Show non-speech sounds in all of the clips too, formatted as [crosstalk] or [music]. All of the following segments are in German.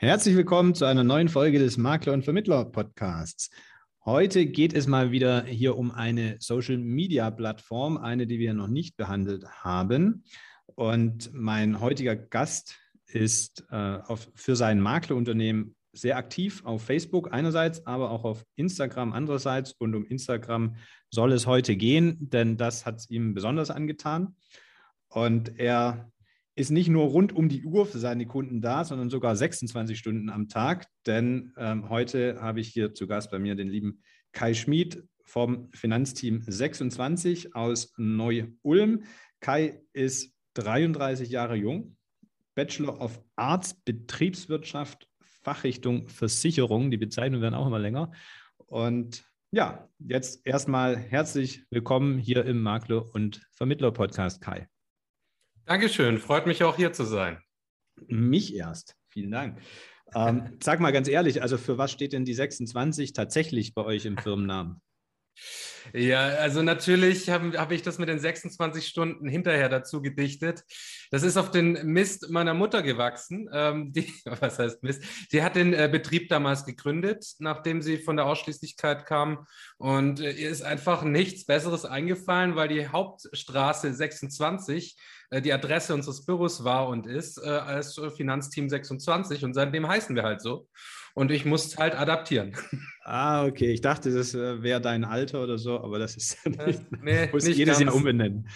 Herzlich willkommen zu einer neuen Folge des Makler und Vermittler Podcasts. Heute geht es mal wieder hier um eine Social Media Plattform, eine, die wir noch nicht behandelt haben. Und mein heutiger Gast ist äh, auf, für sein Maklerunternehmen sehr aktiv auf Facebook einerseits, aber auch auf Instagram andererseits. Und um Instagram soll es heute gehen, denn das hat es ihm besonders angetan. Und er ist nicht nur rund um die Uhr für seine Kunden da, sondern sogar 26 Stunden am Tag. Denn ähm, heute habe ich hier zu Gast bei mir den lieben Kai Schmid vom Finanzteam 26 aus Neu-Ulm. Kai ist 33 Jahre jung, Bachelor of Arts Betriebswirtschaft, Fachrichtung Versicherung. Die Bezeichnungen werden auch immer länger. Und ja, jetzt erstmal herzlich willkommen hier im Makler- und Vermittler-Podcast, Kai. Dankeschön, freut mich auch hier zu sein. Mich erst. Vielen Dank. Ähm, [laughs] sag mal ganz ehrlich, also für was steht denn die 26 tatsächlich bei euch im [laughs] Firmennamen? Ja, also natürlich habe hab ich das mit den 26 Stunden hinterher dazu gedichtet. Das ist auf den Mist meiner Mutter gewachsen. Ähm, die, [laughs] was heißt Mist? Sie hat den äh, Betrieb damals gegründet, nachdem sie von der Ausschließlichkeit kam. Und äh, ihr ist einfach nichts Besseres eingefallen, weil die Hauptstraße 26 äh, die Adresse unseres Büros war und ist äh, als Finanzteam 26. Und seitdem heißen wir halt so. Und ich musste halt adaptieren. [laughs] Ah, okay. Ich dachte, das äh, wäre dein Alter oder so, aber das ist ja nicht. Äh, nee, [laughs] muss nicht jedes. Jahr umbenennen.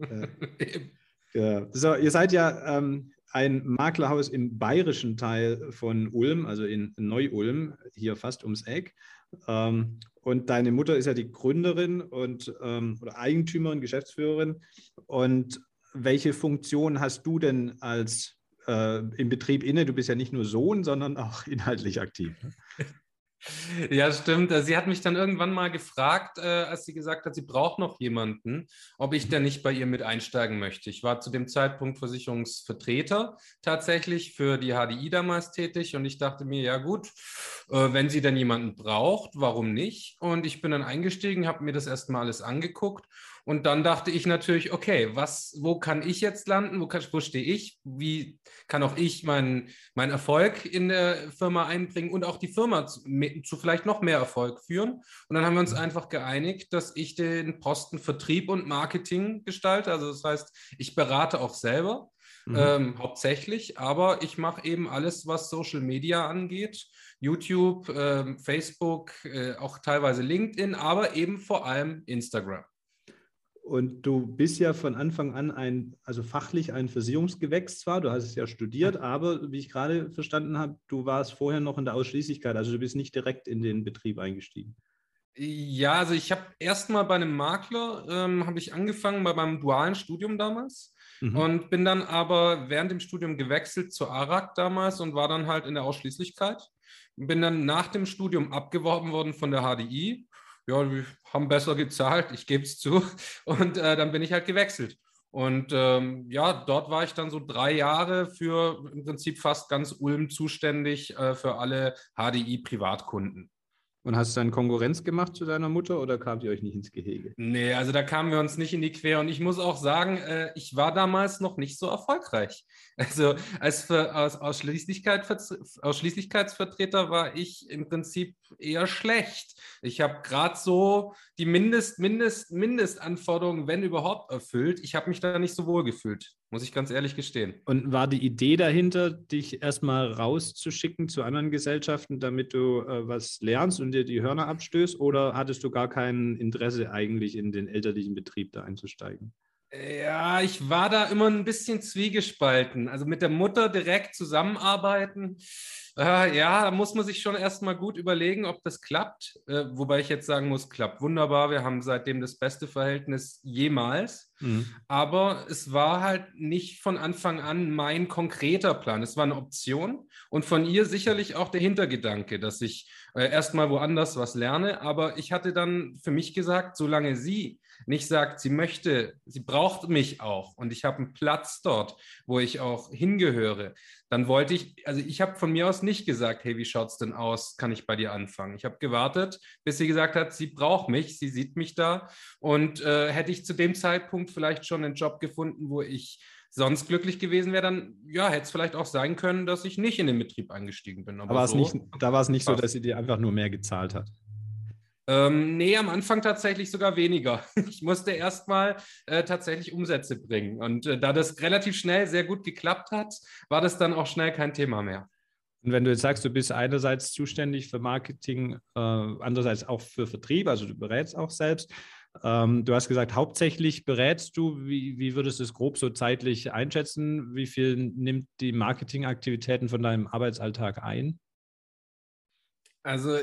[laughs] ja. So, ihr seid ja ähm, ein Maklerhaus im bayerischen Teil von Ulm, also in Neu-Ulm, hier fast ums Eck. Ähm, und deine Mutter ist ja die Gründerin und ähm, oder Eigentümerin, Geschäftsführerin. Und welche Funktion hast du denn als äh, im Betrieb inne? Du bist ja nicht nur Sohn, sondern auch [laughs] inhaltlich aktiv. Ne? [laughs] Ja, stimmt. Sie hat mich dann irgendwann mal gefragt, äh, als sie gesagt hat, sie braucht noch jemanden, ob ich denn nicht bei ihr mit einsteigen möchte. Ich war zu dem Zeitpunkt Versicherungsvertreter tatsächlich für die HDI damals tätig und ich dachte mir, ja gut, äh, wenn sie denn jemanden braucht, warum nicht? Und ich bin dann eingestiegen, habe mir das erstmal alles angeguckt und dann dachte ich natürlich, okay, was, wo kann ich jetzt landen? Wo, kann, wo stehe ich? Wie kann auch ich meinen mein Erfolg in der Firma einbringen und auch die Firma zu, zu, vielleicht noch mehr Erfolg führen? Und dann haben wir uns einfach geeinigt, dass ich den Posten Vertrieb und Marketing gestalte. Also das heißt, ich berate auch selber. Mhm. Ähm, hauptsächlich, aber ich mache eben alles, was Social Media angeht. YouTube, äh, Facebook, äh, auch teilweise LinkedIn, aber eben vor allem Instagram. Und du bist ja von Anfang an ein, also fachlich ein Versicherungsgewächs zwar, du hast es ja studiert, aber wie ich gerade verstanden habe, du warst vorher noch in der Ausschließlichkeit, also du bist nicht direkt in den Betrieb eingestiegen. Ja, also ich habe erstmal bei einem Makler, ähm, habe ich angefangen bei meinem dualen Studium damals mhm. und bin dann aber während dem Studium gewechselt zur ARAG damals und war dann halt in der Ausschließlichkeit. Bin dann nach dem Studium abgeworben worden von der HDI ja, wir haben besser gezahlt, ich gebe es zu. [laughs] Und äh, dann bin ich halt gewechselt. Und ähm, ja, dort war ich dann so drei Jahre für im Prinzip fast ganz Ulm zuständig äh, für alle HDI-Privatkunden. Und hast du dann Konkurrenz gemacht zu deiner Mutter oder kamt ihr euch nicht ins Gehege? Nee, also da kamen wir uns nicht in die Quere. Und ich muss auch sagen, äh, ich war damals noch nicht so erfolgreich. [laughs] Also als, für, als Ausschließlichkeit, Ausschließlichkeitsvertreter war ich im Prinzip eher schlecht. Ich habe gerade so die Mindest, Mindest, Mindestanforderungen, wenn überhaupt, erfüllt. Ich habe mich da nicht so wohl gefühlt muss ich ganz ehrlich gestehen. Und war die Idee dahinter, dich erstmal rauszuschicken zu anderen Gesellschaften, damit du äh, was lernst und dir die Hörner abstößt? Oder hattest du gar kein Interesse eigentlich in den elterlichen Betrieb da einzusteigen? Ja, ich war da immer ein bisschen zwiegespalten. Also mit der Mutter direkt zusammenarbeiten äh, ja, da muss man sich schon erstmal gut überlegen, ob das klappt. Äh, wobei ich jetzt sagen muss, klappt wunderbar. Wir haben seitdem das beste Verhältnis jemals. Mhm. Aber es war halt nicht von Anfang an mein konkreter Plan. Es war eine Option und von ihr sicherlich auch der Hintergedanke, dass ich äh, erstmal woanders was lerne. Aber ich hatte dann für mich gesagt, solange sie nicht sagt, sie möchte, sie braucht mich auch und ich habe einen Platz dort, wo ich auch hingehöre, dann wollte ich, also ich habe von mir aus nicht gesagt, hey, wie schaut es denn aus? Kann ich bei dir anfangen? Ich habe gewartet, bis sie gesagt hat, sie braucht mich, sie sieht mich da. Und äh, hätte ich zu dem Zeitpunkt vielleicht schon einen Job gefunden, wo ich sonst glücklich gewesen wäre, dann ja, hätte es vielleicht auch sein können, dass ich nicht in den Betrieb eingestiegen bin. Aber, Aber so, nicht, da war es nicht so, dass sie dir einfach nur mehr gezahlt hat. Ähm, nee, am Anfang tatsächlich sogar weniger. [laughs] Ich musste erstmal äh, tatsächlich Umsätze bringen. Und äh, da das relativ schnell sehr gut geklappt hat, war das dann auch schnell kein Thema mehr. Und wenn du jetzt sagst, du bist einerseits zuständig für Marketing, äh, andererseits auch für Vertrieb, also du berätst auch selbst. Ähm, du hast gesagt, hauptsächlich berätst du. Wie, wie würdest du es grob so zeitlich einschätzen? Wie viel nimmt die Marketingaktivitäten von deinem Arbeitsalltag ein? Also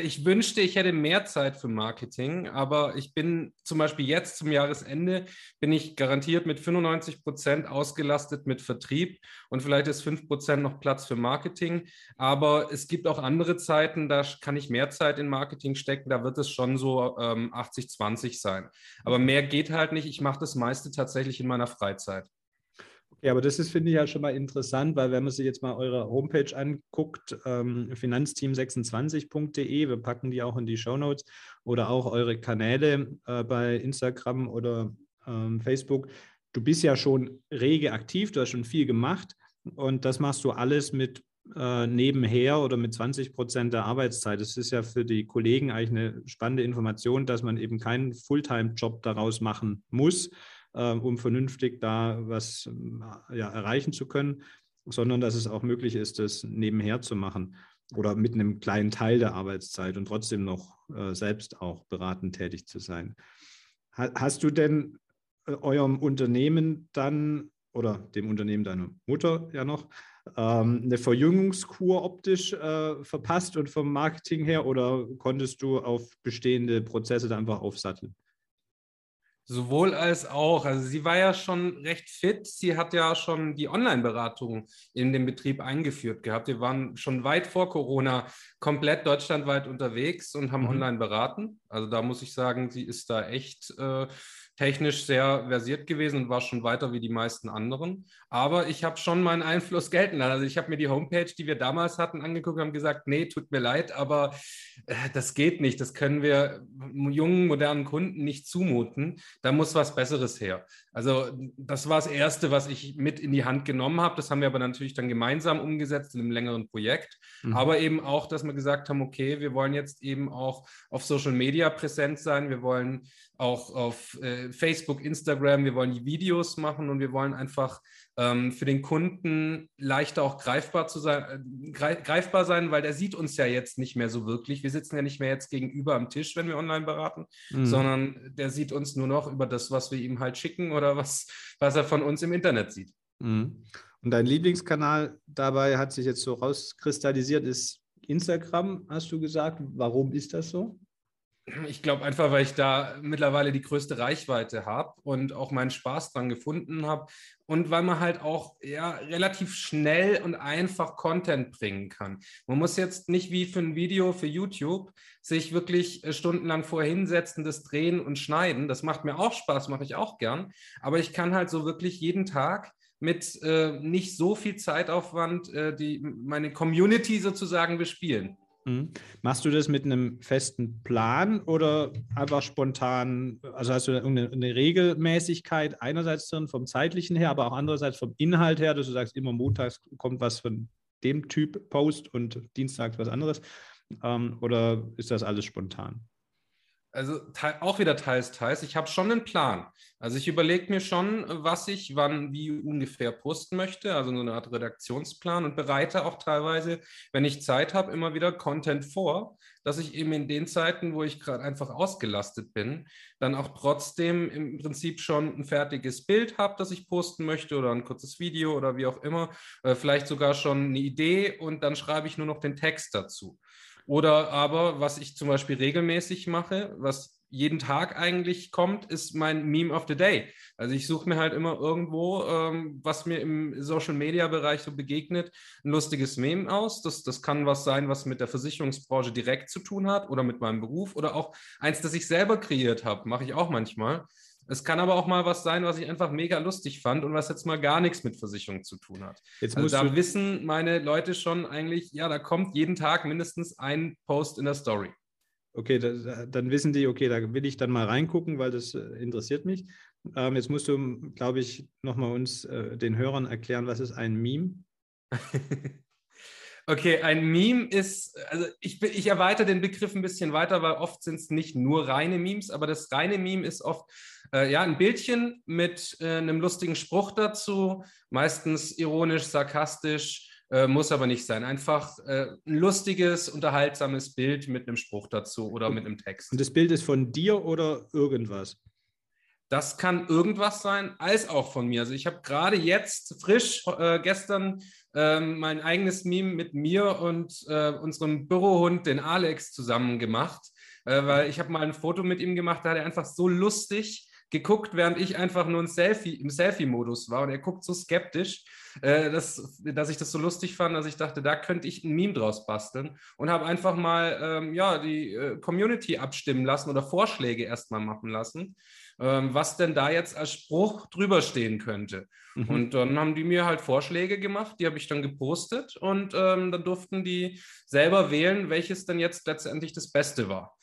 ich wünschte, ich hätte mehr Zeit für Marketing, aber ich bin zum Beispiel jetzt zum Jahresende, bin ich garantiert mit 95 Prozent ausgelastet mit Vertrieb und vielleicht ist 5 Prozent noch Platz für Marketing. Aber es gibt auch andere Zeiten, da kann ich mehr Zeit in Marketing stecken, da wird es schon so ähm, 80-20 sein. Aber mehr geht halt nicht. Ich mache das meiste tatsächlich in meiner Freizeit. Ja, aber das ist, finde ich, ja schon mal interessant, weil wenn man sich jetzt mal eure Homepage anguckt, ähm, finanzteam26.de, wir packen die auch in die Show Notes oder auch eure Kanäle äh, bei Instagram oder ähm, Facebook. Du bist ja schon rege aktiv, du hast schon viel gemacht und das machst du alles mit äh, nebenher oder mit 20 Prozent der Arbeitszeit. Das ist ja für die Kollegen eigentlich eine spannende Information, dass man eben keinen Fulltime-Job daraus machen muss, um vernünftig da was äh, ja, erreichen zu können, sondern dass es auch möglich ist, das nebenher zu machen oder mit einem kleinen Teil der Arbeitszeit und trotzdem noch äh, selbst auch beratend tätig zu sein. Ha hast du denn äh, eurem Unternehmen dann oder dem Unternehmen deiner Mutter ja noch ähm, eine Verjüngungskur optisch äh, verpasst und vom Marketing her oder konntest du auf bestehende Prozesse da einfach aufsatteln? Sowohl als auch. Also sie war ja schon recht fit. Sie hat ja schon die Online-Beratung in den Betrieb eingeführt gehabt. Wir waren schon weit vor Corona komplett deutschlandweit unterwegs und haben mhm. online beraten. Also da muss ich sagen, sie ist da echt äh, technisch sehr versiert gewesen und war schon weiter wie die meisten anderen. Aber ich habe schon meinen Einfluss gelten lassen. Also ich habe mir die Homepage, die wir damals hatten, angeguckt und gesagt, nee, tut mir leid, aber äh, das geht nicht. Das können wir jungen, modernen Kunden nicht zumuten. Da muss was Besseres her. Also das war das Erste, was ich mit in die Hand genommen habe. Das haben wir aber natürlich dann gemeinsam umgesetzt in einem längeren Projekt. Mhm. Aber eben auch, dass wir gesagt haben, okay, wir wollen jetzt eben auch auf Social Media präsent sein. Wir wollen auch auf äh, Facebook, Instagram, wir wollen die Videos machen und wir wollen einfach für den Kunden leichter auch greifbar, zu sein, äh, greifbar sein, weil der sieht uns ja jetzt nicht mehr so wirklich. Wir sitzen ja nicht mehr jetzt gegenüber am Tisch, wenn wir online beraten, mhm. sondern der sieht uns nur noch über das, was wir ihm halt schicken oder was, was er von uns im Internet sieht. Mhm. Und dein Lieblingskanal dabei hat sich jetzt so rauskristallisiert, ist Instagram, hast du gesagt. Warum ist das so? Ich glaube einfach, weil ich da mittlerweile die größte Reichweite habe und auch meinen Spaß dran gefunden habe und weil man halt auch ja, relativ schnell und einfach Content bringen kann. Man muss jetzt nicht wie für ein Video für YouTube sich wirklich äh, stundenlang vorher hinsetzen, das drehen und schneiden. Das macht mir auch Spaß, mache ich auch gern. Aber ich kann halt so wirklich jeden Tag mit äh, nicht so viel Zeitaufwand äh, die, meine Community sozusagen bespielen. Mhm. Machst du das mit einem festen Plan oder einfach spontan? Also hast du eine, Regelmäßigkeit einerseits drin vom zeitlichen her, aber auch andererseits vom Inhalt her, dass du sagst, immer montags kommt was von dem Typ Post und dienstags was anderes? Ähm, oder ist das alles spontan? Also auch wieder teils, teils. Ich habe schon einen Plan. Also ich überlege mir schon, was ich wann wie ungefähr posten möchte, also so eine Art Redaktionsplan und bereite auch teilweise, wenn ich Zeit habe, immer wieder Content vor, dass ich eben in den Zeiten, wo ich gerade einfach ausgelastet bin, dann auch trotzdem im Prinzip schon ein fertiges Bild habe, das ich posten möchte oder ein kurzes Video oder wie auch immer, äh, vielleicht sogar schon eine Idee und dann schreibe ich nur noch den Text dazu. Oder aber, was ich zum Beispiel regelmäßig mache, was jeden Tag eigentlich kommt, ist mein Meme of the Day. Also ich suche mir halt immer irgendwo, ähm, was mir im Social-Media-Bereich so begegnet, ein lustiges Meme aus. Das, das kann was sein, was mit der Versicherungsbranche direkt zu tun hat oder mit meinem Beruf oder auch eins, das ich selber kreiert habe, mache ich auch manchmal. Es kann aber auch mal was sein, was ich einfach mega lustig fand und was jetzt mal gar nichts mit Versicherung zu tun hat. Jetzt also da wissen meine Leute schon eigentlich, ja, da kommt jeden Tag mindestens ein Post in der Story. Okay, da, dann wissen die, okay, da will ich dann mal reingucken, weil das äh, interessiert mich. Ähm, jetzt musst du, glaube ich, nochmal uns, äh, den Hörern erklären, was ist ein Meme? [laughs] Okay, ein Meme ist, also ich, ich erweitere den Begriff ein bisschen weiter, weil oft sind es nicht nur reine Memes, aber das reine Meme ist oft äh, ja, ein Bildchen mit äh, einem lustigen Spruch dazu, meistens ironisch, sarkastisch, äh, muss aber nicht sein. Einfach äh, ein lustiges, unterhaltsames Bild mit einem Spruch dazu oder mit einem Text. Und das Bild ist von dir oder irgendwas? Das kann irgendwas sein, als auch von mir. Also ich habe gerade jetzt frisch äh, gestern ähm, mein eigenes Meme mit mir und äh, unserem Bürohund, den Alex, zusammen gemacht, äh, weil ich habe mal ein Foto mit ihm gemacht, da hat er einfach so lustig geguckt, während ich einfach nur ein Selfie, im Selfie-Modus war und er guckt so skeptisch, äh, dass, dass ich das so lustig fand, dass ich dachte, da könnte ich ein Meme draus basteln und habe einfach mal ähm, ja, die äh, Community abstimmen lassen oder Vorschläge erstmal machen lassen ähm, was denn da jetzt als Spruch drüber stehen könnte. Mhm. Und dann haben die mir halt Vorschläge gemacht, die habe ich dann gepostet und ähm, dann durften die selber wählen, welches denn jetzt letztendlich das Beste war.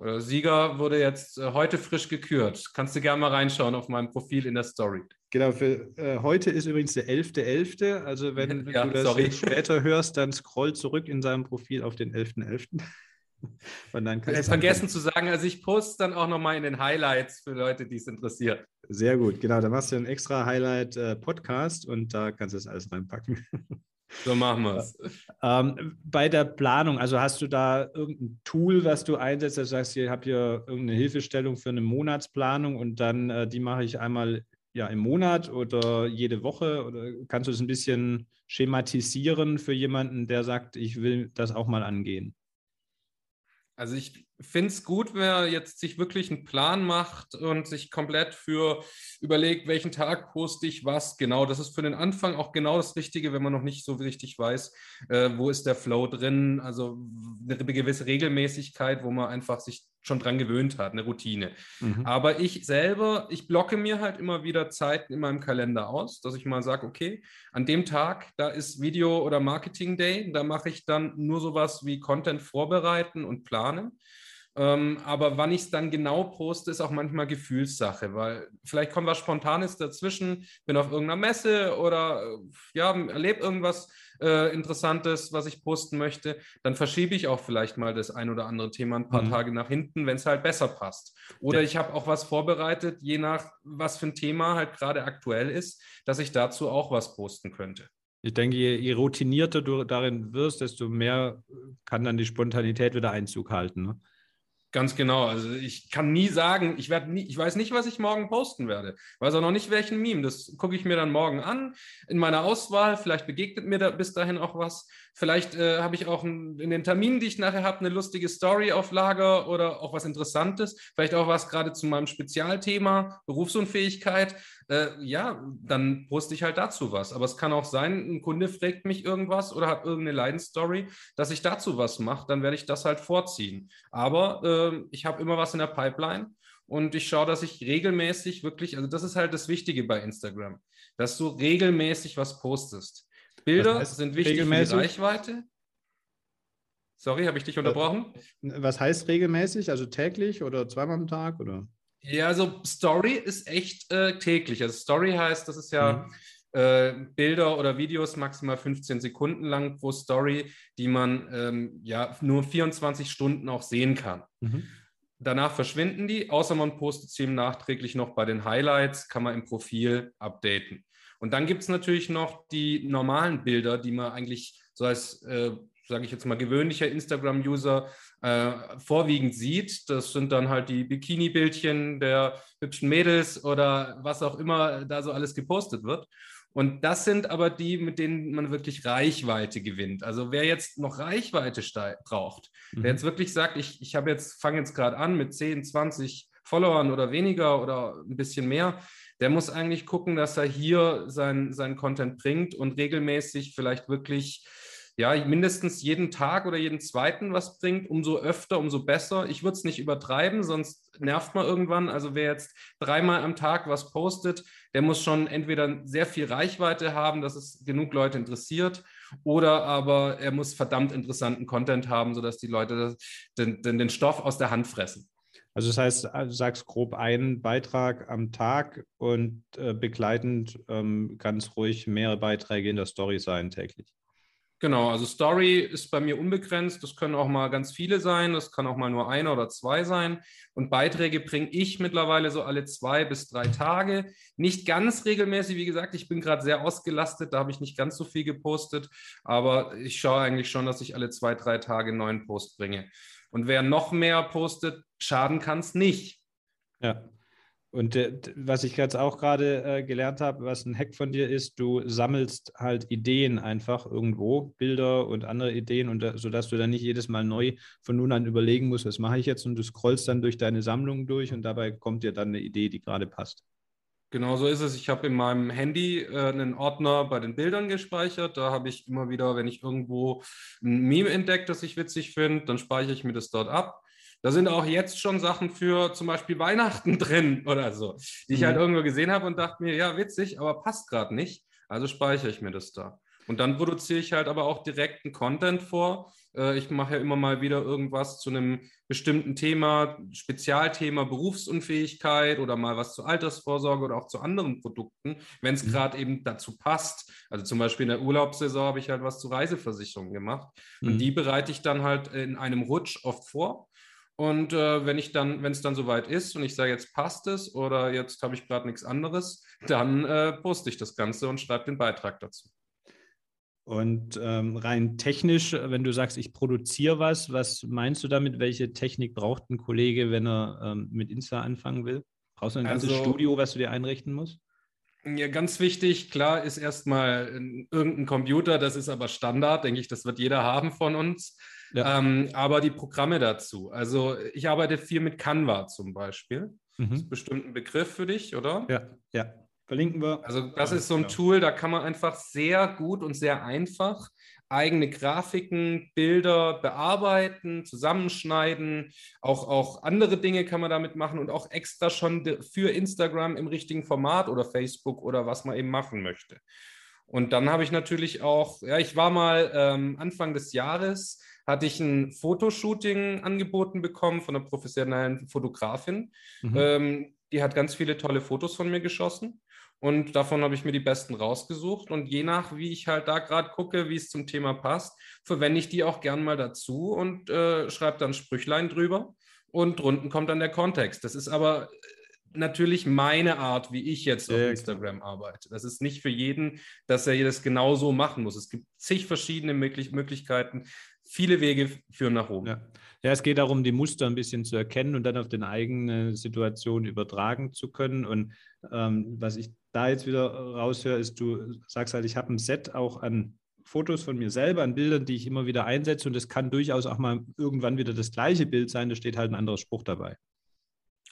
Äh, Sieger wurde jetzt äh, heute frisch gekürt. Kannst du gerne mal reinschauen auf meinem Profil in der Story. Genau, für äh, heute ist übrigens der 11.11. .11. Also wenn [laughs] ja, du das später hörst, dann scroll zurück in seinem Profil auf den 11.11. .11. [laughs] Und dann kann ich vergessen zu sagen, also ich poste dann auch nochmal in den Highlights für Leute, die es interessiert. Sehr gut, genau. Da machst du einen extra Highlight-Podcast äh, und da kannst du das alles reinpacken. [laughs] So machen wir es. Ähm, bei der Planung, also hast du da irgendein Tool, was du einsetzt, dass du sagst, ich habe hier irgendeine Hilfestellung für eine Monatsplanung und dann äh, die mache ich einmal ja, im Monat oder jede Woche? Oder kannst du es ein bisschen schematisieren für jemanden, der sagt, ich will das auch mal angehen? Also ich finde es gut, wer jetzt sich wirklich einen Plan macht und sich komplett für überlegt, welchen Tag poste ich was. Genau, das ist für den Anfang auch genau das Richtige, wenn man noch nicht so richtig weiß, äh, wo ist der Flow drin. Also eine gewisse Regelmäßigkeit, wo man einfach sich schon dran gewöhnt hat, eine Routine. Mhm. Aber ich selber, ich blocke mir halt immer wieder Zeiten in meinem Kalender aus, dass ich mal sage, okay, an dem Tag, da ist Video- oder Marketing Day, da mache ich dann nur sowas wie Content vorbereiten und planen. Ähm, aber wann ich es dann genau poste, ist auch manchmal Gefühlssache, weil vielleicht kommt was Spontanes dazwischen, bin auf irgendeiner Messe oder äh, ja, erlebe irgendwas äh, Interessantes, was ich posten möchte. Dann verschiebe ich auch vielleicht mal das ein oder andere Thema ein paar mhm. Tage nach hinten, wenn es halt besser passt. Oder ja. ich habe auch was vorbereitet, je nach was für ein Thema halt gerade aktuell ist, dass ich dazu auch was posten könnte. Ich denke, je, je, routinierter du darin wirst, desto mehr kann dann die Spontanität wieder Einzug halten. Ne? Ganz genau. Also ich kann nie sagen, ich werde nie, ich weiß nicht, was ich morgen posten werde. Ich weiß auch noch nicht, welchen Meme. Das gucke ich mir dann morgen an in meiner Auswahl. Vielleicht begegnet mir da bis dahin auch was. Vielleicht äh, habe ich auch ein, in den Terminen, die ich nachher habe, eine lustige Story auf Lager oder auch was Interessantes. Vielleicht auch was gerade zu meinem Spezialthema, Berufsunfähigkeit. Äh, ja, dann poste ich halt dazu was. Aber es kann auch sein, ein Kunde fragt mich irgendwas oder hat irgendeine Leidensstory, dass ich dazu was mache. Dann werde ich das halt vorziehen. Aber äh, ich habe immer was in der Pipeline. Und ich schaue, dass ich regelmäßig wirklich, also das ist halt das Wichtige bei Instagram, dass du regelmäßig was postest. Bilder heißt, sind wichtig für die Reichweite. Sorry, habe ich dich unterbrochen? Was heißt regelmäßig? Also täglich oder zweimal am Tag oder? Ja, also Story ist echt äh, täglich. Also Story heißt, das ist ja mhm. äh, Bilder oder Videos maximal 15 Sekunden lang pro Story, die man ähm, ja nur 24 Stunden auch sehen kann. Mhm. Danach verschwinden die, außer man postet sie nachträglich noch bei den Highlights, kann man im Profil updaten. Und dann gibt es natürlich noch die normalen Bilder, die man eigentlich so als, äh, sage ich jetzt mal, gewöhnlicher Instagram-User äh, vorwiegend sieht. Das sind dann halt die Bikini-Bildchen der hübschen Mädels oder was auch immer da so alles gepostet wird. Und das sind aber die, mit denen man wirklich Reichweite gewinnt. Also wer jetzt noch Reichweite braucht, mhm. wer jetzt wirklich sagt, ich, ich habe jetzt, fange jetzt gerade an mit 10, 20 Followern oder weniger oder ein bisschen mehr, der muss eigentlich gucken, dass er hier sein, sein Content bringt und regelmäßig vielleicht wirklich ja, mindestens jeden Tag oder jeden zweiten was bringt, umso öfter, umso besser. Ich würde es nicht übertreiben, sonst nervt man irgendwann. Also wer jetzt dreimal am Tag was postet, der muss schon entweder sehr viel Reichweite haben, dass es genug Leute interessiert, oder aber er muss verdammt interessanten Content haben, sodass die Leute den, den, den Stoff aus der Hand fressen. Also das heißt, du sagst grob einen Beitrag am Tag und äh, begleitend ähm, ganz ruhig mehrere Beiträge in der Story sein täglich. Genau, also Story ist bei mir unbegrenzt. Das können auch mal ganz viele sein, das kann auch mal nur einer oder zwei sein. Und Beiträge bringe ich mittlerweile so alle zwei bis drei Tage. Nicht ganz regelmäßig, wie gesagt, ich bin gerade sehr ausgelastet, da habe ich nicht ganz so viel gepostet, aber ich schaue eigentlich schon, dass ich alle zwei, drei Tage einen neuen Post bringe. Und wer noch mehr postet, schaden kann es nicht. Ja. Und äh, was ich jetzt auch gerade äh, gelernt habe, was ein Hack von dir ist, du sammelst halt Ideen einfach irgendwo, Bilder und andere Ideen, und da, sodass du dann nicht jedes Mal neu von nun an überlegen musst, was mache ich jetzt, und du scrollst dann durch deine Sammlung durch und dabei kommt dir dann eine Idee, die gerade passt. Genau so ist es. Ich habe in meinem Handy äh, einen Ordner bei den Bildern gespeichert. Da habe ich immer wieder, wenn ich irgendwo ein Meme entdeckt, das ich witzig finde, dann speichere ich mir das dort ab. Da sind auch jetzt schon Sachen für zum Beispiel Weihnachten [laughs] drin oder so, die ich halt mhm. halt irgendwo gesehen habe und dachte mir, ja, witzig, aber passt gerade nicht. Also speichere ich mir das da. Und dann produziere ich halt aber auch direkten Content vor, äh, ich mache ja immer mal wieder irgendwas zu einem bestimmten Thema, Spezialthema Berufsunfähigkeit oder mal was zur Altersvorsorge oder auch zu anderen Produkten, wenn es mhm. gerade eben dazu passt. Also zum Beispiel in der Urlaubssaison habe ich halt was zu Reiseversicherungen gemacht. Mhm. Und die bereite ich dann halt in einem Rutsch oft vor. Und äh, wenn ich dann, wenn es dann soweit ist und ich sage, jetzt passt es oder jetzt habe ich gerade nichts anderes, [laughs] dann äh, poste ich das Ganze und schreibe den Beitrag dazu. Und ähm, rein technisch, wenn du sagst, ich produziere was, was meinst du damit? Welche Technik braucht ein Kollege, wenn er ähm, mit Insta anfangen will? Brauchst du ein ganzes also, Studio, was du dir einrichten musst? Ja, ganz wichtig, klar, ist erstmal irgendein Computer, das ist aber Standard, denke ich, das wird jeder haben von uns. Ja. Ähm, aber die Programme dazu. Also ich arbeite viel mit Canva zum Beispiel. Mhm. Das ist bestimmt ein Begriff für dich, oder? Ja, ja. Verlinken wir. Also das ist so ein Tool, da kann man einfach sehr gut und sehr einfach eigene Grafiken, Bilder bearbeiten, zusammenschneiden. Auch, auch andere Dinge kann man damit machen und auch extra schon für Instagram im richtigen Format oder Facebook oder was man eben machen möchte. Und dann habe ich natürlich auch, ja, ich war mal ähm, Anfang des Jahres, hatte ich ein Fotoshooting angeboten bekommen von einer professionellen Fotografin. Mhm. Ähm, die hat ganz viele tolle Fotos von mir geschossen. Und davon habe ich mir die besten rausgesucht. Und je nach, wie ich halt da gerade gucke, wie es zum Thema passt, verwende ich die auch gern mal dazu und äh, schreibe dann Sprüchlein drüber. Und drunten kommt dann der Kontext. Das ist aber äh, natürlich meine Art, wie ich jetzt auf Instagram arbeite. Das ist nicht für jeden, dass er das genauso machen muss. Es gibt zig verschiedene Möglich Möglichkeiten. Viele Wege führen nach oben. Ja. ja. es geht darum, die Muster ein bisschen zu erkennen und dann auf die eigene Situation übertragen zu können. Und ähm, was ich da jetzt wieder raushöre, ist, du sagst halt, ich habe ein Set auch an Fotos von mir selber, an Bildern, die ich immer wieder einsetze und es kann durchaus auch mal irgendwann wieder das gleiche Bild sein, da steht halt ein anderer Spruch dabei.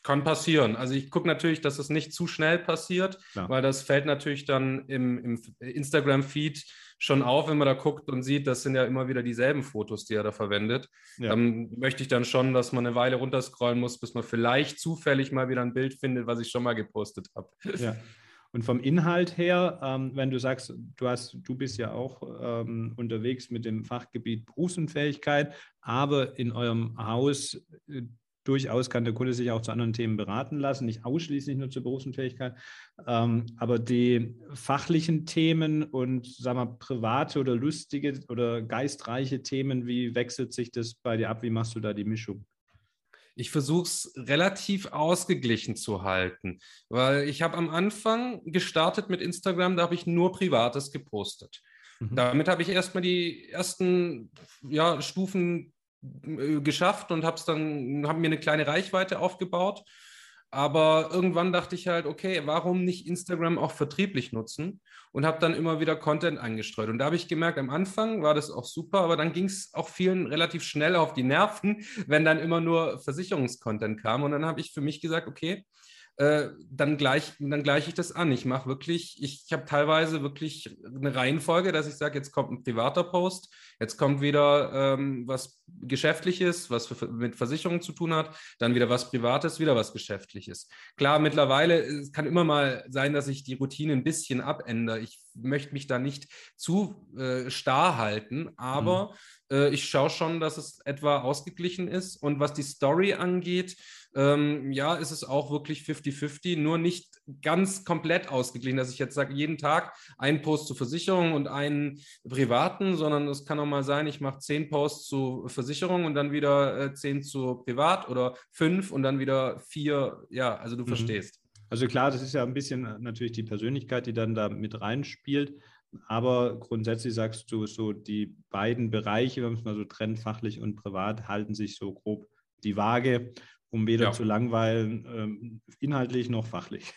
Kann passieren. Also ich gucke natürlich, dass es nicht zu schnell passiert, Klar. weil das fällt natürlich dann im, im Instagram-Feed schon auf, wenn man da guckt und sieht, das sind ja immer wieder dieselben Fotos, die er da verwendet. Ja. Dann möchte ich dann schon, dass man eine Weile runterscrollen muss, bis man vielleicht zufällig mal wieder ein Bild findet, was ich schon mal gepostet habe. Ja. Und vom Inhalt her, ähm, wenn du sagst, du hast, du bist ja auch ähm, unterwegs mit dem Fachgebiet Berufsunfähigkeit, aber in eurem Haus äh, durchaus kann der Kunde sich auch zu anderen Themen beraten lassen, nicht ausschließlich nur zur Berufsunfähigkeit. Ähm, aber die fachlichen Themen und sagen wir private oder lustige oder geistreiche Themen, wie wechselt sich das bei dir ab? Wie machst du da die Mischung? ich versuche es relativ ausgeglichen zu halten, weil ich habe am Anfang gestartet mit Instagram, da habe ich nur Privates gepostet. Mhm. Damit habe ich erstmal die ersten ja, Stufen geschafft und habe dann, habe mir eine kleine Reichweite aufgebaut. Aber irgendwann dachte ich halt, okay, warum nicht Instagram auch vertrieblich nutzen? Und habe dann immer wieder Content eingestreut. Und da habe ich gemerkt, am Anfang war das auch super, aber dann ging es auch vielen relativ schnell auf die Nerven, [laughs] wenn dann immer nur Versicherungskontent kam. Und dann habe ich für mich gesagt, okay, äh, dann gleiche dann gleich ich das an. Ich mache wirklich, ich, ich habe teilweise wirklich eine Reihenfolge, dass ich sage, jetzt kommt ein privater Post, jetzt kommt wieder ähm, was Geschäftliches, was für, mit Versicherungen zu tun hat, dann wieder was Privates, wieder was Geschäftliches. Klar, mittlerweile es kann immer mal sein, dass ich die Routine ein bisschen abändere. Ich möchte mich da nicht zu äh, starr halten, aber mhm. äh, ich schaue schon, dass es etwa ausgeglichen ist. Und was die Story angeht, ähm, ja, ist es auch wirklich 50-50, nur nicht ganz komplett ausgeglichen, dass ich jetzt sage, jeden Tag einen Post zu Versicherung und einen privaten, sondern es kann auch mal sein, ich mache zehn Posts zu Versicherung und dann wieder äh, zehn zu privat oder fünf und dann wieder vier. Ja, also du mhm. verstehst. Also klar, das ist ja ein bisschen äh, natürlich die Persönlichkeit, die dann da mit reinspielt. Aber grundsätzlich sagst du, so die beiden Bereiche, wenn man es mal so trennt, fachlich und privat, halten sich so grob die Waage um weder ja. zu langweilen, ähm, inhaltlich noch fachlich.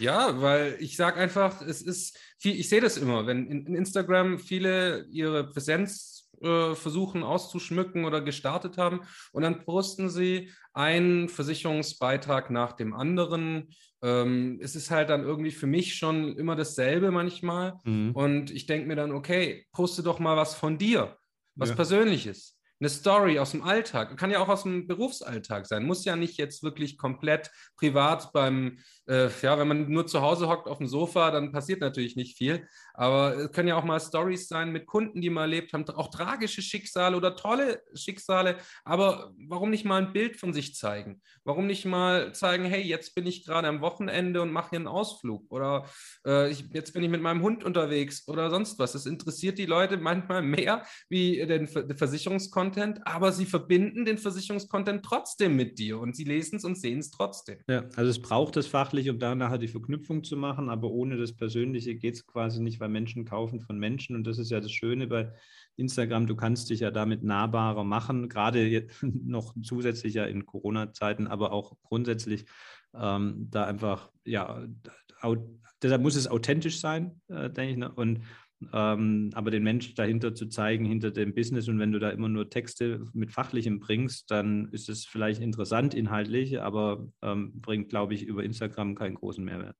Ja, weil ich sage einfach, es ist viel, ich sehe das immer, wenn in, in Instagram viele ihre Präsenz äh, versuchen auszuschmücken oder gestartet haben und dann posten sie einen Versicherungsbeitrag nach dem anderen. Ähm, es ist halt dann irgendwie für mich schon immer dasselbe manchmal. Mhm. Und ich denke mir dann, okay, poste doch mal was von dir, was ja. Persönliches eine Story aus dem Alltag, kann ja auch aus dem Berufsalltag sein, muss ja nicht jetzt wirklich komplett privat beim, äh, ja, wenn man nur zu Hause hockt auf dem Sofa, dann passiert natürlich nicht viel, aber es können ja auch mal Stories sein mit Kunden, die mal erlebt haben, auch tragische Schicksale oder tolle Schicksale, aber warum nicht mal ein Bild von sich zeigen? Warum nicht mal zeigen, hey, jetzt bin ich gerade am Wochenende und mache hier einen Ausflug oder äh, ich, jetzt bin ich mit meinem Hund unterwegs oder sonst was. Das interessiert die Leute manchmal mehr wie den Versicherungskonto Versicherungscontent, aber sie verbinden den Versicherungscontent trotzdem mit dir und sie lesen es und sehen es trotzdem. Ja, also es braucht es fachlich, um da nachher die Verknüpfung zu machen, aber ohne das Persönliche geht es quasi nicht, weil Menschen kaufen von Menschen und das ist ja das Schöne bei Instagram, du kannst dich ja damit nahbarer machen, gerade [laughs] noch zusätzlich ja in Corona-Zeiten, aber auch grundsätzlich ähm, da einfach, ja, deshalb muss es authentisch sein, äh, denke ich. Ne? Und ähm, aber den Menschen dahinter zu zeigen, hinter dem Business. Und wenn du da immer nur Texte mit Fachlichem bringst, dann ist es vielleicht interessant inhaltlich, aber ähm, bringt, glaube ich, über Instagram keinen großen Mehrwert.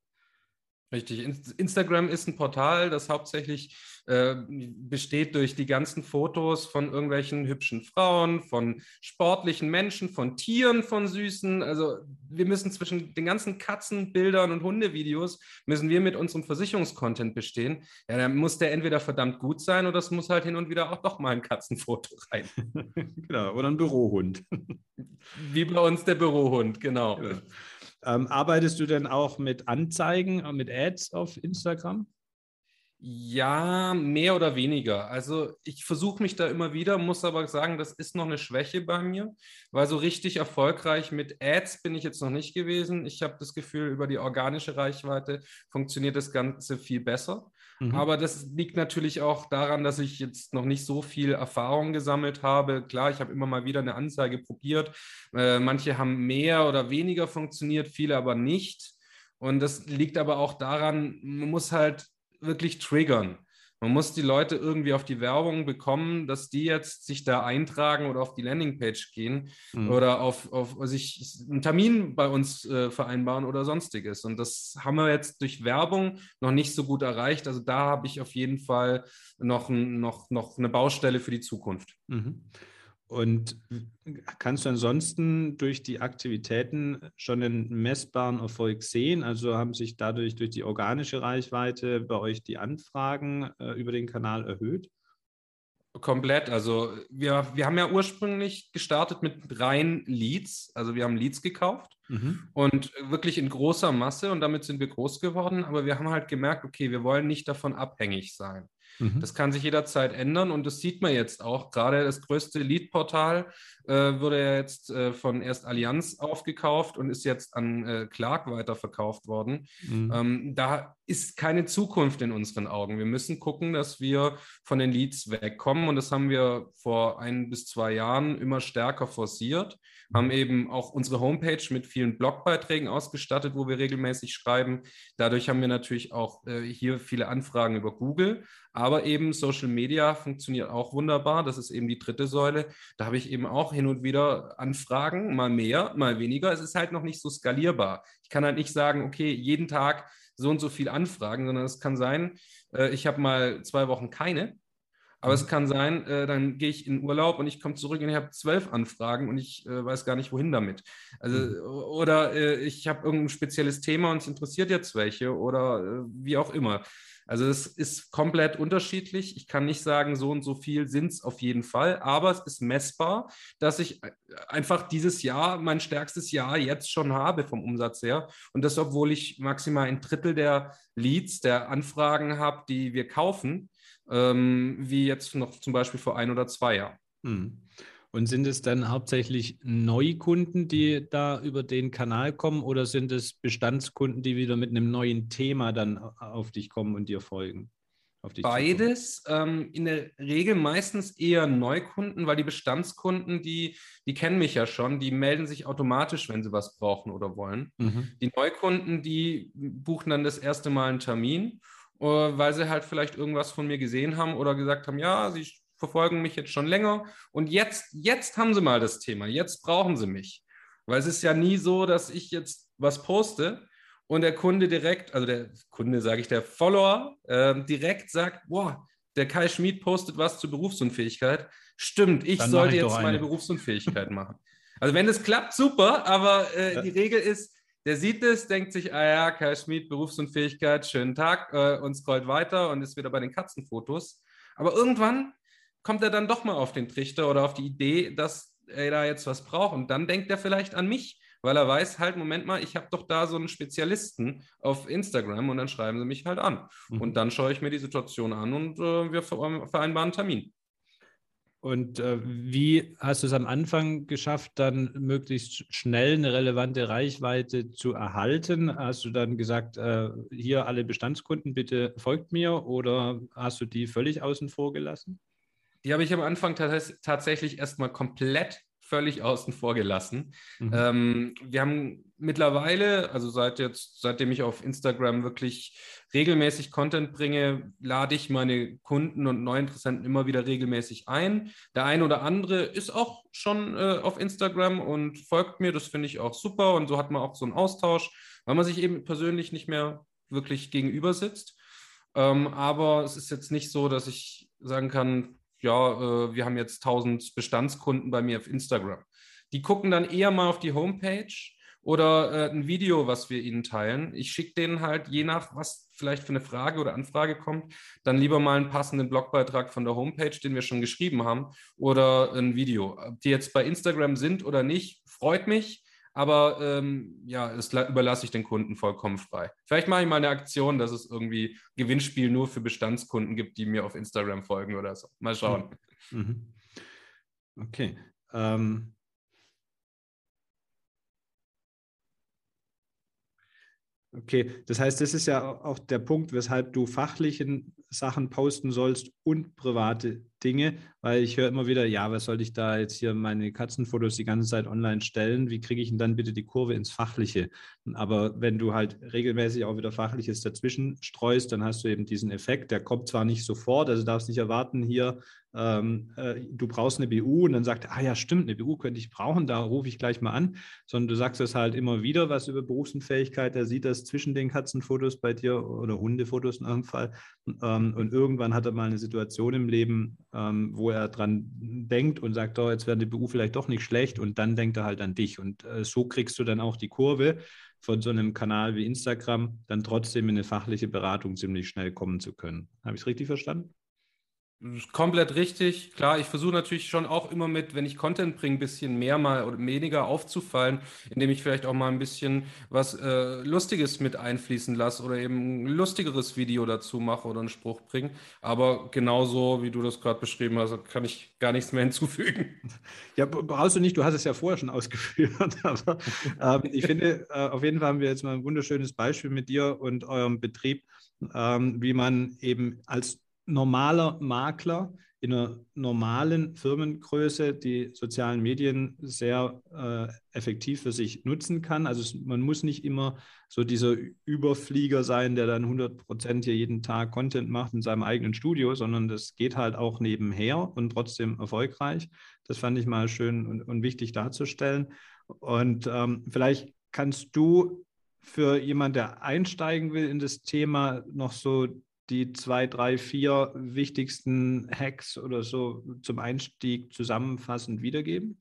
Richtig. Instagram ist ein Portal, das hauptsächlich äh, besteht durch die ganzen Fotos von irgendwelchen hübschen Frauen, von sportlichen Menschen, von Tieren, von Süßen. Also wir müssen zwischen den ganzen Katzenbildern und Hundevideos, müssen wir mit unserem Versicherungskontent bestehen. Ja, dann muss der entweder verdammt gut sein oder es muss halt hin und wieder auch doch mal ein Katzenfoto rein. [laughs] genau, oder ein Bürohund. Wie bei uns der Bürohund, genau. genau. Ähm, arbeitest du denn auch mit Anzeigen, äh, mit Ads auf Instagram? Ja, mehr oder weniger. Also ich versuche mich da immer wieder, muss aber sagen, das ist noch eine Schwäche bei mir, weil so richtig erfolgreich mit Ads bin ich jetzt noch nicht gewesen. Ich habe das Gefühl, über die organische Reichweite funktioniert das Ganze viel besser. Mhm. Aber das liegt natürlich auch daran, dass ich jetzt noch nicht so viel Erfahrung gesammelt habe. Klar, ich habe immer mal wieder eine Anzeige probiert. Äh, manche haben mehr oder weniger funktioniert, viele aber nicht. Und das liegt aber auch daran, man muss halt wirklich triggern. Man muss die Leute irgendwie auf die Werbung bekommen, dass die jetzt sich da eintragen oder auf die Landingpage gehen mhm. oder auf, auf sich einen Termin bei uns äh, vereinbaren oder sonstiges. Und das haben wir jetzt durch Werbung noch nicht so gut erreicht. Also da habe ich auf jeden Fall noch, noch, noch eine Baustelle für die Zukunft. Mhm. Und kannst du ansonsten durch die Aktivitäten schon einen messbaren Erfolg sehen? Also haben sich dadurch durch die organische Reichweite bei euch die Anfragen äh, über den Kanal erhöht? Komplett. Also wir, wir haben ja ursprünglich gestartet mit rein Leads. Also wir haben Leads gekauft mhm. und wirklich in großer Masse und damit sind wir groß geworden. Aber wir haben halt gemerkt, okay, wir wollen nicht davon abhängig sein. Mhm. Das kann sich jederzeit ändern und das sieht man jetzt auch. Gerade das größte Lead-Portal äh, wurde ja jetzt äh, von erst Allianz aufgekauft und ist jetzt an äh, Clark weiterverkauft worden. Mhm. Ähm, da ist keine Zukunft in unseren Augen. Wir müssen gucken, dass wir von den Leads wegkommen und das haben wir vor ein bis zwei Jahren immer stärker forciert haben eben auch unsere Homepage mit vielen Blogbeiträgen ausgestattet, wo wir regelmäßig schreiben. Dadurch haben wir natürlich auch äh, hier viele Anfragen über Google, aber eben Social Media funktioniert auch wunderbar. Das ist eben die dritte Säule. Da habe ich eben auch hin und wieder Anfragen, mal mehr, mal weniger. Es ist halt noch nicht so skalierbar. Ich kann halt nicht sagen, okay, jeden Tag so und so viel Anfragen, sondern es kann sein, äh, ich habe mal zwei Wochen keine aber es mhm. kann sein, äh, dann gehe ich in Urlaub und ich komme zurück und ich habe zwölf Anfragen und ich äh, weiß gar nicht, wohin damit. Also, mhm. oder äh, ich habe irgendein spezielles Thema und es interessiert jetzt welche oder äh, wie auch immer. Also es ist komplett unterschiedlich. Ich kann nicht sagen, so und so viel sind es auf jeden Fall, aber es ist messbar, dass ich einfach dieses Jahr mein stärkstes Jahr jetzt schon habe vom Umsatz her. Und das, obwohl ich maximal ein Drittel der Leads, der Anfragen habe, die wir kaufen, ähm, wie jetzt noch zum Beispiel vor ein oder zwei Jahren. Hm. Und sind es dann hauptsächlich Neukunden, die da über den Kanal kommen, oder sind es Bestandskunden, die wieder mit einem neuen Thema dann auf dich kommen und dir folgen? Beides. Ähm, in der Regel meistens eher Neukunden, weil die Bestandskunden, die, die kennen mich ja schon, die melden sich automatisch, wenn sie was brauchen oder wollen. Mhm. Die Neukunden, die buchen dann das erste Mal einen Termin, weil sie halt vielleicht irgendwas von mir gesehen haben oder gesagt haben, ja, sie verfolgen mich jetzt schon länger und jetzt, jetzt haben sie mal das Thema, jetzt brauchen sie mich. Weil es ist ja nie so, dass ich jetzt was poste und der Kunde direkt, also der Kunde, sage ich, der Follower äh, direkt sagt, boah, der Kai Schmid postet was zur Berufsunfähigkeit. Stimmt, ich Dann sollte ich jetzt meine Berufsunfähigkeit machen. Also wenn es klappt, super, aber äh, die Regel ist, der sieht es, denkt sich, ah ja, Kai Schmid, Berufsunfähigkeit, schönen Tag äh, und scrollt weiter und ist wieder bei den Katzenfotos. Aber irgendwann kommt er dann doch mal auf den Trichter oder auf die Idee, dass er da jetzt was braucht. Und dann denkt er vielleicht an mich, weil er weiß, halt, Moment mal, ich habe doch da so einen Spezialisten auf Instagram und dann schreiben sie mich halt an. Mhm. Und dann schaue ich mir die Situation an und äh, wir vereinbaren einen Termin. Und äh, wie hast du es am Anfang geschafft, dann möglichst schnell eine relevante Reichweite zu erhalten? Hast du dann gesagt, äh, hier alle Bestandskunden, bitte folgt mir oder hast du die völlig außen vor gelassen? Die habe ich am Anfang tatsächlich erstmal komplett völlig außen vor gelassen. Mhm. Ähm, wir haben mittlerweile, also seit jetzt, seitdem ich auf Instagram wirklich regelmäßig Content bringe, lade ich meine Kunden und Neuinteressenten immer wieder regelmäßig ein. Der eine oder andere ist auch schon äh, auf Instagram und folgt mir. Das finde ich auch super. Und so hat man auch so einen Austausch, weil man sich eben persönlich nicht mehr wirklich gegenüber sitzt. Ähm, aber es ist jetzt nicht so, dass ich sagen kann, ja, äh, wir haben jetzt 1000 Bestandskunden bei mir auf Instagram. Die gucken dann eher mal auf die Homepage oder äh, ein Video, was wir ihnen teilen. Ich schicke denen halt, je nach was vielleicht für eine Frage oder Anfrage kommt, dann lieber mal einen passenden Blogbeitrag von der Homepage, den wir schon geschrieben haben, oder ein Video. Ob die jetzt bei Instagram sind oder nicht, freut mich. Aber ähm, ja, das überlasse ich den Kunden vollkommen frei. Vielleicht mache ich mal eine Aktion, dass es irgendwie Gewinnspiel nur für Bestandskunden gibt, die mir auf Instagram folgen oder so. Mal schauen. Mhm. Okay. Ähm, Okay, das heißt, das ist ja auch der Punkt, weshalb du fachlichen Sachen posten sollst und private Dinge, weil ich höre immer wieder, ja, was soll ich da jetzt hier meine Katzenfotos die ganze Zeit online stellen? Wie kriege ich denn dann bitte die Kurve ins Fachliche? Aber wenn du halt regelmäßig auch wieder Fachliches dazwischen streust, dann hast du eben diesen Effekt, der kommt zwar nicht sofort, also darfst nicht erwarten, hier ähm, äh, du brauchst eine BU und dann sagt, ah ja, stimmt, eine BU könnte ich brauchen, da rufe ich gleich mal an, sondern du sagst es halt immer wieder, was über Berufsunfähigkeit, er sieht das zwischen den Katzenfotos bei dir oder Hundefotos in einem Fall ähm, und irgendwann hat er mal eine Situation im Leben, ähm, wo er dran denkt und sagt, oh, jetzt wäre die BU vielleicht doch nicht schlecht und dann denkt er halt an dich und äh, so kriegst du dann auch die Kurve von so einem Kanal wie Instagram dann trotzdem in eine fachliche Beratung ziemlich schnell kommen zu können. Habe ich es richtig verstanden? Komplett richtig. Klar, ich versuche natürlich schon auch immer mit, wenn ich Content bringe, ein bisschen mehr mal oder weniger aufzufallen, indem ich vielleicht auch mal ein bisschen was äh, Lustiges mit einfließen lasse oder eben ein lustigeres Video dazu mache oder einen Spruch bringe. Aber genauso, wie du das gerade beschrieben hast, kann ich gar nichts mehr [laughs] hinzufügen. Ja, brauchst du nicht, du hast es ja vorher schon ausgeführt. [laughs] Aber ähm, ich finde, äh, auf jeden Fall haben wir jetzt mal ein wunderschönes Beispiel mit dir und eurem Betrieb, ähm, wie man eben als normaler Makler in einer normalen Firmengröße die sozialen Medien sehr äh, effektiv für sich nutzen kann. Also man muss nicht immer so dieser Überflieger sein, der dann 100 Prozent hier jeden Tag Content macht in seinem eigenen Studio, sondern das geht halt auch nebenher und trotzdem erfolgreich. Das fand ich mal schön und, und wichtig darzustellen. Und ähm, vielleicht kannst du für jemanden, der einsteigen will in das Thema, noch so die zwei, drei, vier wichtigsten Hacks oder so zum Einstieg zusammenfassend wiedergeben,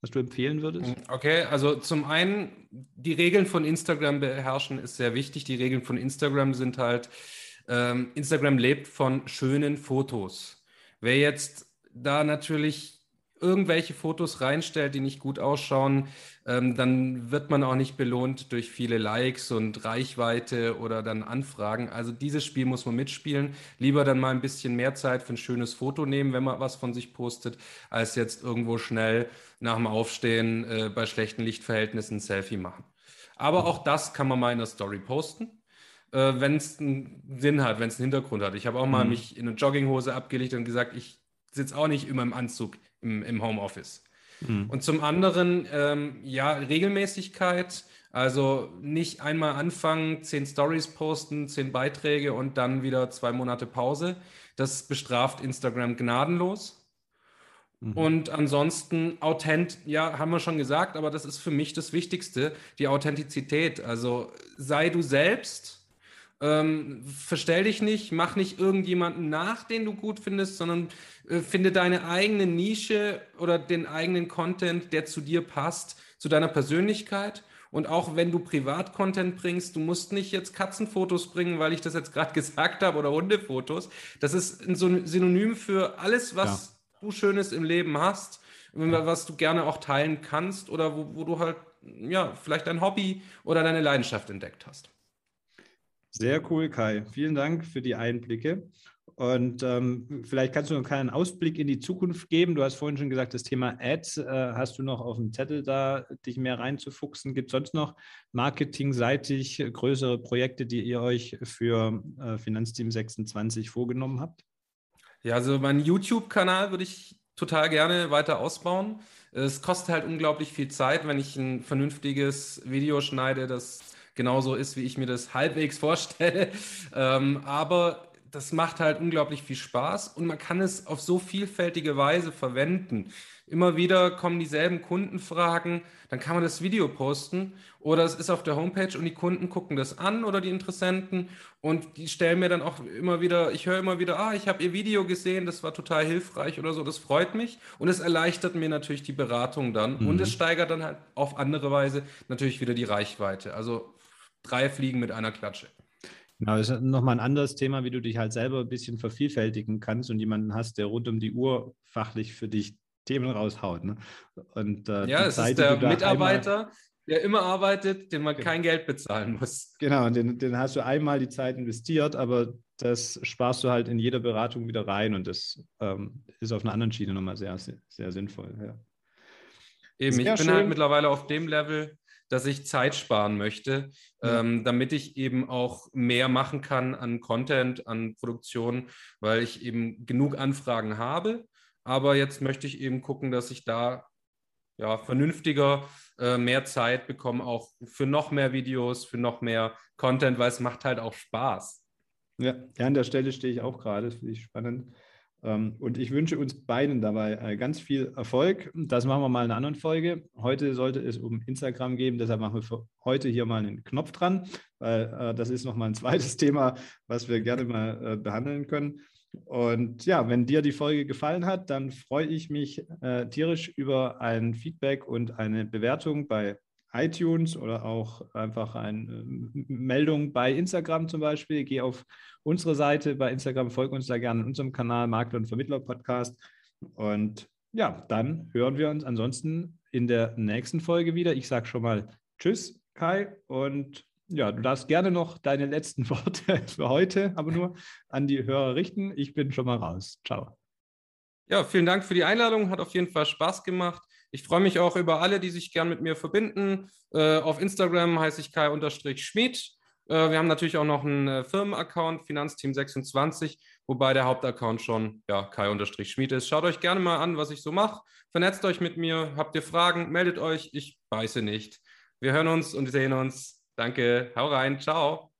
was du empfehlen würdest? Okay, also zum einen, die Regeln von Instagram beherrschen ist sehr wichtig. Die Regeln von Instagram sind halt, ähm, Instagram lebt von schönen Fotos. Wer jetzt da natürlich irgendwelche Fotos reinstellt, die nicht gut ausschauen, ähm, dann wird man auch nicht belohnt durch viele Likes und Reichweite oder dann Anfragen. Also dieses Spiel muss man mitspielen. Lieber dann mal ein bisschen mehr Zeit für ein schönes Foto nehmen, wenn man was von sich postet, als jetzt irgendwo schnell nach dem Aufstehen äh, bei schlechten Lichtverhältnissen ein Selfie machen. Aber auch das kann man mal in der Story posten. Äh, wenn es einen Sinn hat, wenn es einen Hintergrund hat. Ich habe auch mal mhm. mich in eine Jogginghose abgelegt und gesagt, ich sitze auch nicht immer im Anzug im, im Homeoffice. Mhm. Und zum anderen, ähm, ja, Regelmäßigkeit. Also nicht einmal anfangen, zehn Stories posten, zehn Beiträge und dann wieder zwei Monate Pause. Das bestraft Instagram gnadenlos. Mhm. Und ansonsten authent, ja, haben wir schon gesagt, aber das ist für mich das Wichtigste, die Authentizität. Also sei du selbst ähm, verstell dich nicht, mach nicht irgendjemanden nach, den du gut findest, sondern äh, finde deine eigene Nische oder den eigenen Content, der zu dir passt, zu deiner Persönlichkeit. Und auch wenn du Privat-Content bringst, du musst nicht jetzt Katzenfotos bringen, weil ich das jetzt gerade [laughs] gesagt habe, oder Hundefotos. Das ist ein Synonym für alles, was ja. du Schönes im Leben hast, was du gerne auch teilen kannst oder wo, wo du halt, ja, vielleicht dein Hobby oder deine Leidenschaft entdeckt hast. Sehr cool, Kai. Vielen Dank für die Einblicke. Und ähm, vielleicht kannst du noch keinen Ausblick in die Zukunft geben. Du hast vorhin schon gesagt, das Thema Ads äh, hast du noch auf dem Zettel da, dich mehr reinzufuchsen. Gibt es sonst noch marketingseitig größere Projekte, die ihr euch für äh, Finanzteam 26 vorgenommen habt? Ja, also meinen YouTube-Kanal würde ich total gerne weiter ausbauen. Es kostet halt unglaublich viel Zeit, wenn ich ein vernünftiges Video schneide, das genauso ist, wie ich mir das halbwegs vorstelle. Ähm, aber das macht halt unglaublich viel Spaß und man kann es auf so vielfältige Weise verwenden. Immer wieder kommen dieselben Kundenfragen, dann kann man das Video posten oder es ist auf der Homepage und die Kunden gucken das an oder die Interessenten und die stellen mir dann auch immer wieder, ich höre immer wieder, ah, ich habe ihr Video gesehen, das war total hilfreich oder so, das freut mich und es erleichtert mir natürlich die Beratung dann mhm. und es steigert dann halt auf andere Weise natürlich wieder die Reichweite. Also drei Fliegen mit einer Klatsche. Genau, das ist nochmal ein anderes Thema, wie du dich halt selber ein bisschen vervielfältigen kannst und jemanden hast, der rund um die Uhr fachlich für dich Themen raushaut. Ne? Und, äh, ja, es Zeit, ist der Mitarbeiter, der immer arbeitet, den man genau. kein Geld bezahlen muss. Genau, und den, den hast du einmal die Zeit investiert, aber das sparst du halt in jeder Beratung wieder rein und das ähm, ist auf einer anderen Schiene nochmal sehr, sehr, sehr sinnvoll. Ja. Eben, ich bin halt schön. halt mittlerweile auf dem Level, dass ich Zeit sparen möchte, ja. ähm, damit ich eben auch mehr machen kann an Content, an Produktion, weil ich eben genug Anfragen habe. Aber jetzt möchte ich eben gucken, dass ich da ja, vernünftiger äh, mehr Zeit bekomme, auch für noch mehr Videos, für noch mehr Content, weil es macht halt auch Spaß. Ja, ja an der Stelle stehe ich auch gerade, das finde ich spannend. Ähm, und ich wünsche uns beiden dabei äh, ganz viel Erfolg. Das machen wir mal in einer anderen Folge. Heute sollte es um Instagram gehen, deshalb machen wir für heute hier mal einen Knopf dran, weil äh, das ist nochmal ein zweites [laughs] Thema, was wir gerne mal äh, behandeln können. Und ja, wenn dir die Folge gefallen hat, dann freue ich mich tierisch über ein Feedback und eine Bewertung bei iTunes oder auch einfach eine Meldung bei Instagram zum Beispiel. Geh auf unsere Seite bei Instagram, folge uns da gerne in unserem Kanal Makler und Vermittler Podcast. Und ja, dann hören wir uns ansonsten in der nächsten Folge wieder. Ich sage schon mal Tschüss, Kai. Und ja, du darfst gerne noch deine letzten [laughs] Worte für heute, aber nur an die Hörer richten. Ich bin schon mal raus. Ciao. Ja, vielen Dank für die Einladung. Hat auf jeden Fall Spaß gemacht. Ich freue mich auch über alle, die sich gern mit mir verbinden. Äh, auf Instagram heiße ich kai-schmied. Äh, wir haben natürlich auch noch einen äh, Firmenaccount, Finanzteam26, wobei der Hauptaccount schon ja, kai-schmied ist. Schaut euch gerne mal an, was ich so mache. Vernetzt euch mit mir. Habt ihr Fragen? Meldet euch. Ich beiße nicht. Wir hören uns und sehen uns. Danke. Hau rein. Ciao.